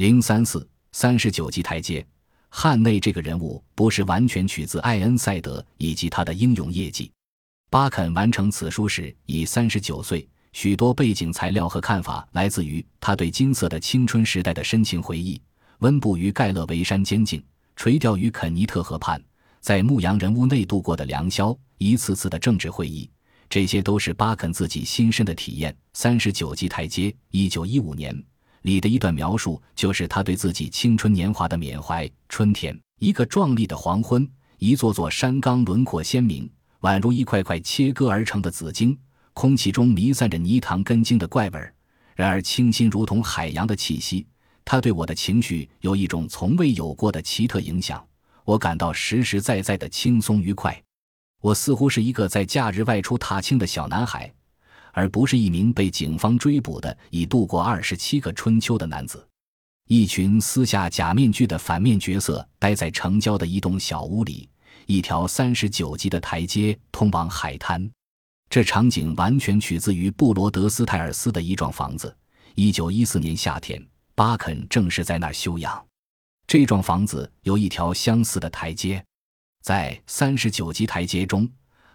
零三四三十九级台阶，汉内这个人物不是完全取自艾恩赛德以及他的英勇业绩。巴肯完成此书时已三十九岁，许多背景材料和看法来自于他对金色的青春时代的深情回忆。温布于盖勒维山监禁，垂钓于肯尼特河畔，在牧羊人屋内度过的良宵，一次次的政治会议，这些都是巴肯自己亲身的体验。三十九级台阶，一九一五年里的一段描述，就是他对自己青春年华的缅怀。春天，一个壮丽的黄昏，一座座山冈轮廓鲜明，宛如一块块切割而成的紫荆，空气中弥散着泥塘根茎的怪味儿，然而清新如同海洋的气息。它对我的情绪有一种从未有过的奇特影响，我感到实实在在的轻松愉快。我似乎是一个在假日外出踏青的小男孩，而不是一名被警方追捕的已度过二十七个春秋的男子。一群撕下假面具的反面角色待在城郊的一栋小屋里，一条三十九级的台阶通往海滩。这场景完全取自于布罗德斯泰尔斯的一幢房子。一九一四年夏天。巴肯正是在那儿休养。这幢房子有一条相似的台阶，在三十九级台阶中，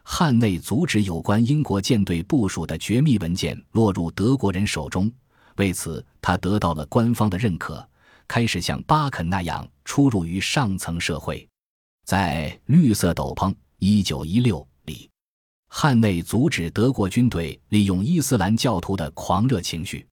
汉内阻止有关英国舰队部署的绝密文件落入德国人手中。为此，他得到了官方的认可，开始像巴肯那样出入于上层社会。在绿色斗篷一九一六里，汉内阻止德国军队利用伊斯兰教徒的狂热情绪。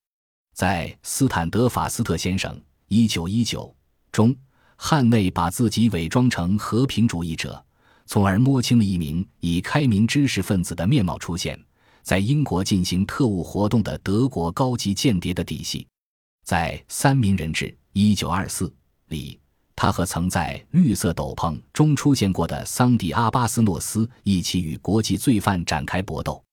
在斯坦德法斯特先生一九一九中，汉内把自己伪装成和平主义者，从而摸清了一名以开明知识分子的面貌出现在英国进行特务活动的德国高级间谍的底细。在三名人质一九二四里，他和曾在绿色斗篷中出现过的桑迪阿巴斯诺斯一起与国际罪犯展开搏斗。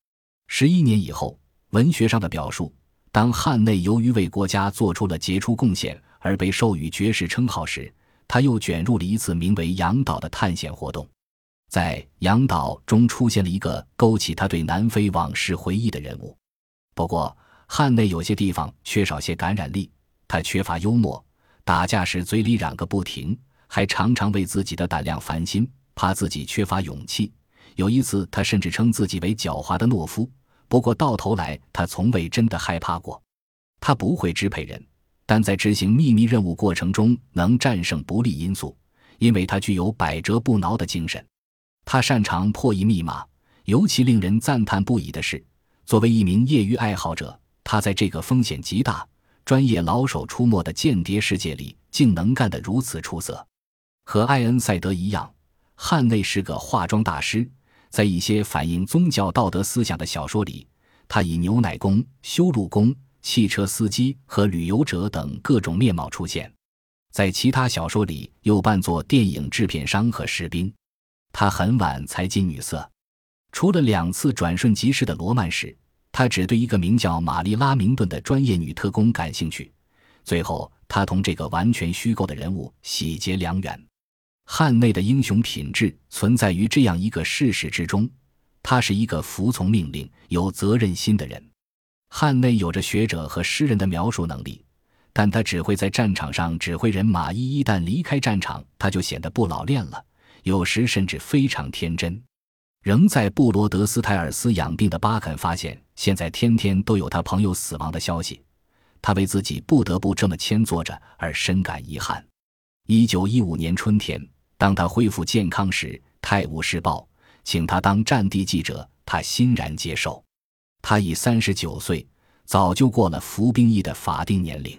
十一年以后，文学上的表述。当汉内由于为国家做出了杰出贡献而被授予爵士称号时，他又卷入了一次名为“洋岛”的探险活动。在“杨岛”中出现了一个勾起他对南非往事回忆的人物。不过，汉内有些地方缺少些感染力，他缺乏幽默，打架时嘴里嚷个不停，还常常为自己的胆量烦心，怕自己缺乏勇气。有一次，他甚至称自己为狡猾的懦夫。不过到头来，他从未真的害怕过。他不会支配人，但在执行秘密任务过程中能战胜不利因素，因为他具有百折不挠的精神。他擅长破译密码，尤其令人赞叹不已的是，作为一名业余爱好者，他在这个风险极大、专业老手出没的间谍世界里，竟能干得如此出色。和艾恩赛德一样，汉内是个化妆大师。在一些反映宗教道德思想的小说里，他以牛奶工、修路工、汽车司机和旅游者等各种面貌出现；在其他小说里，又扮作电影制片商和士兵。他很晚才进女色，除了两次转瞬即逝的罗曼史，他只对一个名叫玛丽拉明顿的专业女特工感兴趣。最后，他同这个完全虚构的人物喜结良缘。汉内的英雄品质存在于这样一个事实之中：他是一个服从命令、有责任心的人。汉内有着学者和诗人的描述能力，但他只会在战场上指挥人马。一一旦离开战场，他就显得不老练了，有时甚至非常天真。仍在布罗德斯泰尔斯养病的巴肯发现，现在天天都有他朋友死亡的消息，他为自己不得不这么谦坐着而深感遗憾。一九一五年春天。当他恢复健康时，《泰晤士报》请他当战地记者，他欣然接受。他已三十九岁，早就过了服兵役的法定年龄。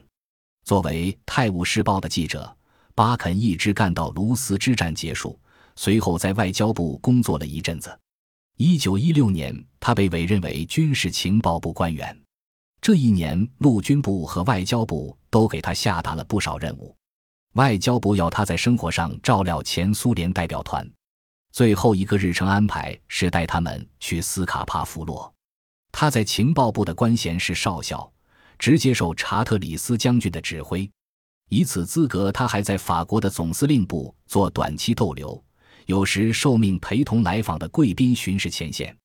作为《泰晤士报》的记者，巴肯一直干到卢斯之战结束，随后在外交部工作了一阵子。一九一六年，他被委任为军事情报部官员。这一年，陆军部和外交部都给他下达了不少任务。外交部要他在生活上照料前苏联代表团，最后一个日程安排是带他们去斯卡帕夫洛。他在情报部的官衔是少校，直接受查特里斯将军的指挥。以此资格，他还在法国的总司令部做短期逗留，有时受命陪同来访的贵宾巡视前线。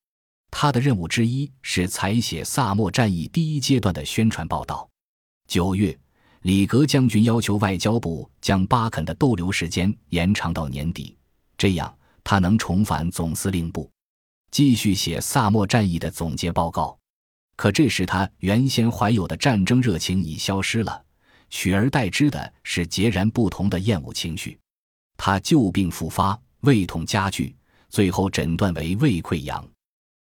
他的任务之一是采写萨默战役第一阶段的宣传报道。九月。里格将军要求外交部将巴肯的逗留时间延长到年底，这样他能重返总司令部，继续写萨默战役的总结报告。可这时他原先怀有的战争热情已消失了，取而代之的是截然不同的厌恶情绪。他旧病复发，胃痛加剧，最后诊断为胃溃疡。